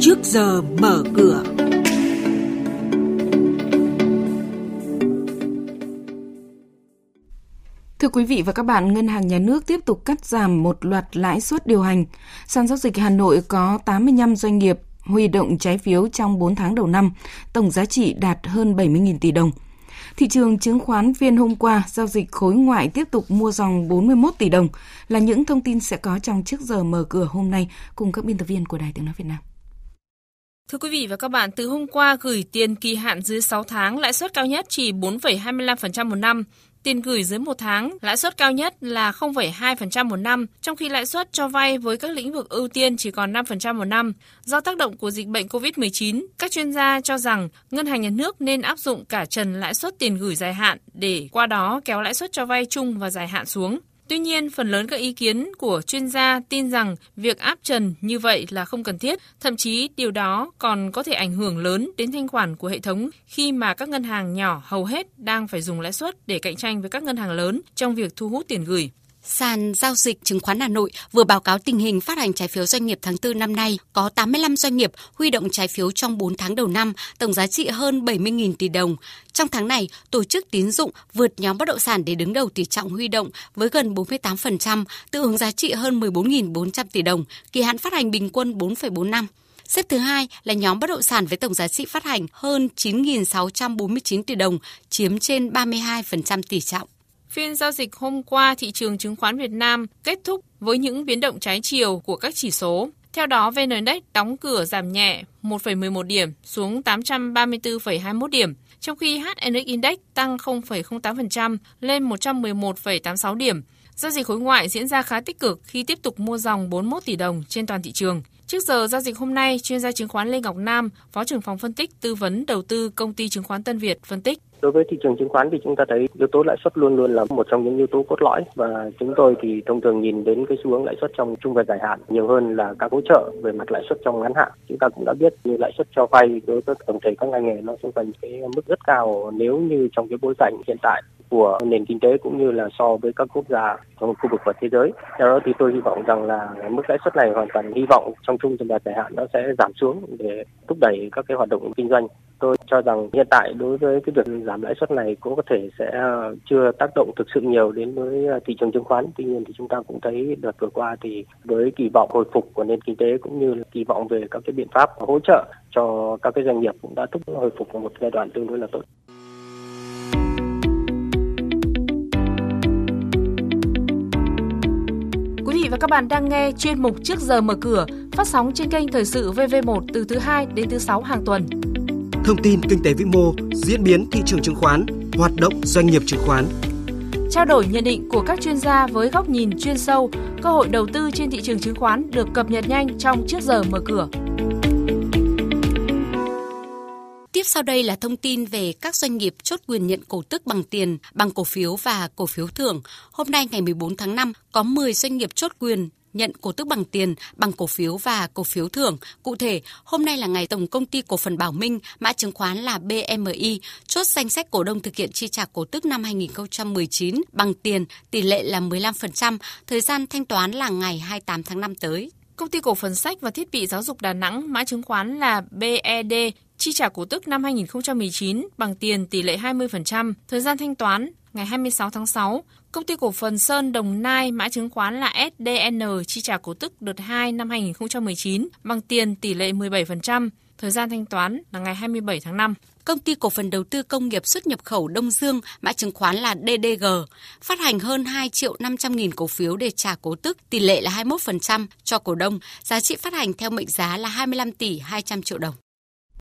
trước giờ mở cửa. Thưa quý vị và các bạn, Ngân hàng Nhà nước tiếp tục cắt giảm một loạt lãi suất điều hành. Sàn giao dịch Hà Nội có 85 doanh nghiệp huy động trái phiếu trong 4 tháng đầu năm, tổng giá trị đạt hơn 70.000 tỷ đồng. Thị trường chứng khoán phiên hôm qua, giao dịch khối ngoại tiếp tục mua dòng 41 tỷ đồng là những thông tin sẽ có trong trước giờ mở cửa hôm nay cùng các biên tập viên của Đài Tiếng Nói Việt Nam. Thưa quý vị và các bạn, từ hôm qua gửi tiền kỳ hạn dưới 6 tháng lãi suất cao nhất chỉ 4,25% một năm, Tiền gửi dưới một tháng, lãi suất cao nhất là 0,2% một năm, trong khi lãi suất cho vay với các lĩnh vực ưu tiên chỉ còn 5% một năm. Do tác động của dịch bệnh COVID-19, các chuyên gia cho rằng ngân hàng nhà nước nên áp dụng cả trần lãi suất tiền gửi dài hạn để qua đó kéo lãi suất cho vay chung và dài hạn xuống. Tuy nhiên, phần lớn các ý kiến của chuyên gia tin rằng việc áp trần như vậy là không cần thiết, thậm chí điều đó còn có thể ảnh hưởng lớn đến thanh khoản của hệ thống khi mà các ngân hàng nhỏ hầu hết đang phải dùng lãi suất để cạnh tranh với các ngân hàng lớn trong việc thu hút tiền gửi. Sàn giao dịch chứng khoán Hà Nội vừa báo cáo tình hình phát hành trái phiếu doanh nghiệp tháng 4 năm nay, có 85 doanh nghiệp huy động trái phiếu trong 4 tháng đầu năm, tổng giá trị hơn 70.000 tỷ đồng. Trong tháng này, tổ chức tín dụng vượt nhóm bất động sản để đứng đầu tỷ trọng huy động với gần 48%, tương ứng giá trị hơn 14.400 tỷ đồng, kỳ hạn phát hành bình quân 4,4 năm. Xếp thứ hai là nhóm bất động sản với tổng giá trị phát hành hơn 9.649 tỷ đồng, chiếm trên 32% tỷ trọng. Phiên giao dịch hôm qua, thị trường chứng khoán Việt Nam kết thúc với những biến động trái chiều của các chỉ số. Theo đó, VN Index đóng cửa giảm nhẹ 1,11 điểm xuống 834,21 điểm, trong khi HNX Index tăng 0,08% lên 111,86 điểm. Giao dịch khối ngoại diễn ra khá tích cực khi tiếp tục mua dòng 41 tỷ đồng trên toàn thị trường. Trước giờ giao dịch hôm nay, chuyên gia chứng khoán Lê Ngọc Nam, Phó trưởng phòng phân tích tư vấn đầu tư công ty chứng khoán Tân Việt phân tích. Đối với thị trường chứng khoán thì chúng ta thấy yếu tố lãi suất luôn luôn là một trong những yếu tố cốt lõi và chúng tôi thì thông thường nhìn đến cái xu hướng lãi suất trong trung và dài hạn nhiều hơn là các hỗ trợ về mặt lãi suất trong ngắn hạn. Chúng ta cũng đã biết như lãi suất cho vay đối với tổng thể các ngành nghề nó xung quanh cái mức rất cao nếu như trong cái bối cảnh hiện tại của nền kinh tế cũng như là so với các quốc gia trong khu vực và thế giới. Do đó thì tôi hy vọng rằng là mức lãi suất này hoàn toàn hy vọng trong trung và dài hạn nó sẽ giảm xuống để thúc đẩy các cái hoạt động kinh doanh. Tôi cho rằng hiện tại đối với cái việc giảm lãi suất này cũng có thể sẽ ờ, chưa tác động thực sự nhiều đến với ờ, thị trường chứng khoán. Tuy nhiên thì chúng ta cũng thấy đợt vừa qua thì với kỳ vọng hồi phục của nền kinh tế cũng như là kỳ vọng về các cái biện pháp hỗ trợ cho các cái doanh nghiệp cũng đã thúc hồi phục một giai đoạn tương đối là tốt. Quý vị và các bạn đang nghe chuyên mục Trước giờ mở cửa, phát sóng trên kênh Thời sự VV1 từ thứ hai đến thứ sáu hàng tuần thông tin kinh tế vĩ mô, diễn biến thị trường chứng khoán, hoạt động doanh nghiệp chứng khoán. Trao đổi nhận định của các chuyên gia với góc nhìn chuyên sâu, cơ hội đầu tư trên thị trường chứng khoán được cập nhật nhanh trong trước giờ mở cửa. Tiếp sau đây là thông tin về các doanh nghiệp chốt quyền nhận cổ tức bằng tiền, bằng cổ phiếu và cổ phiếu thưởng. Hôm nay ngày 14 tháng 5, có 10 doanh nghiệp chốt quyền nhận cổ tức bằng tiền, bằng cổ phiếu và cổ phiếu thưởng. Cụ thể, hôm nay là ngày Tổng Công ty Cổ phần Bảo Minh, mã chứng khoán là BMI, chốt danh sách cổ đông thực hiện chi trả cổ tức năm 2019 bằng tiền, tỷ lệ là 15%, thời gian thanh toán là ngày 28 tháng 5 tới. Công ty cổ phần sách và thiết bị giáo dục Đà Nẵng, mã chứng khoán là BED, chi trả cổ tức năm 2019 bằng tiền tỷ lệ 20%, thời gian thanh toán ngày 26 tháng 6, công ty cổ phần Sơn Đồng Nai mã chứng khoán là SDN chi trả cổ tức đợt 2 năm 2019 bằng tiền tỷ lệ 17%, thời gian thanh toán là ngày 27 tháng 5. Công ty cổ phần đầu tư công nghiệp xuất nhập khẩu Đông Dương, mã chứng khoán là DDG, phát hành hơn 2 triệu 500 nghìn cổ phiếu để trả cổ tức, tỷ lệ là 21% cho cổ đông, giá trị phát hành theo mệnh giá là 25 tỷ 200 triệu đồng.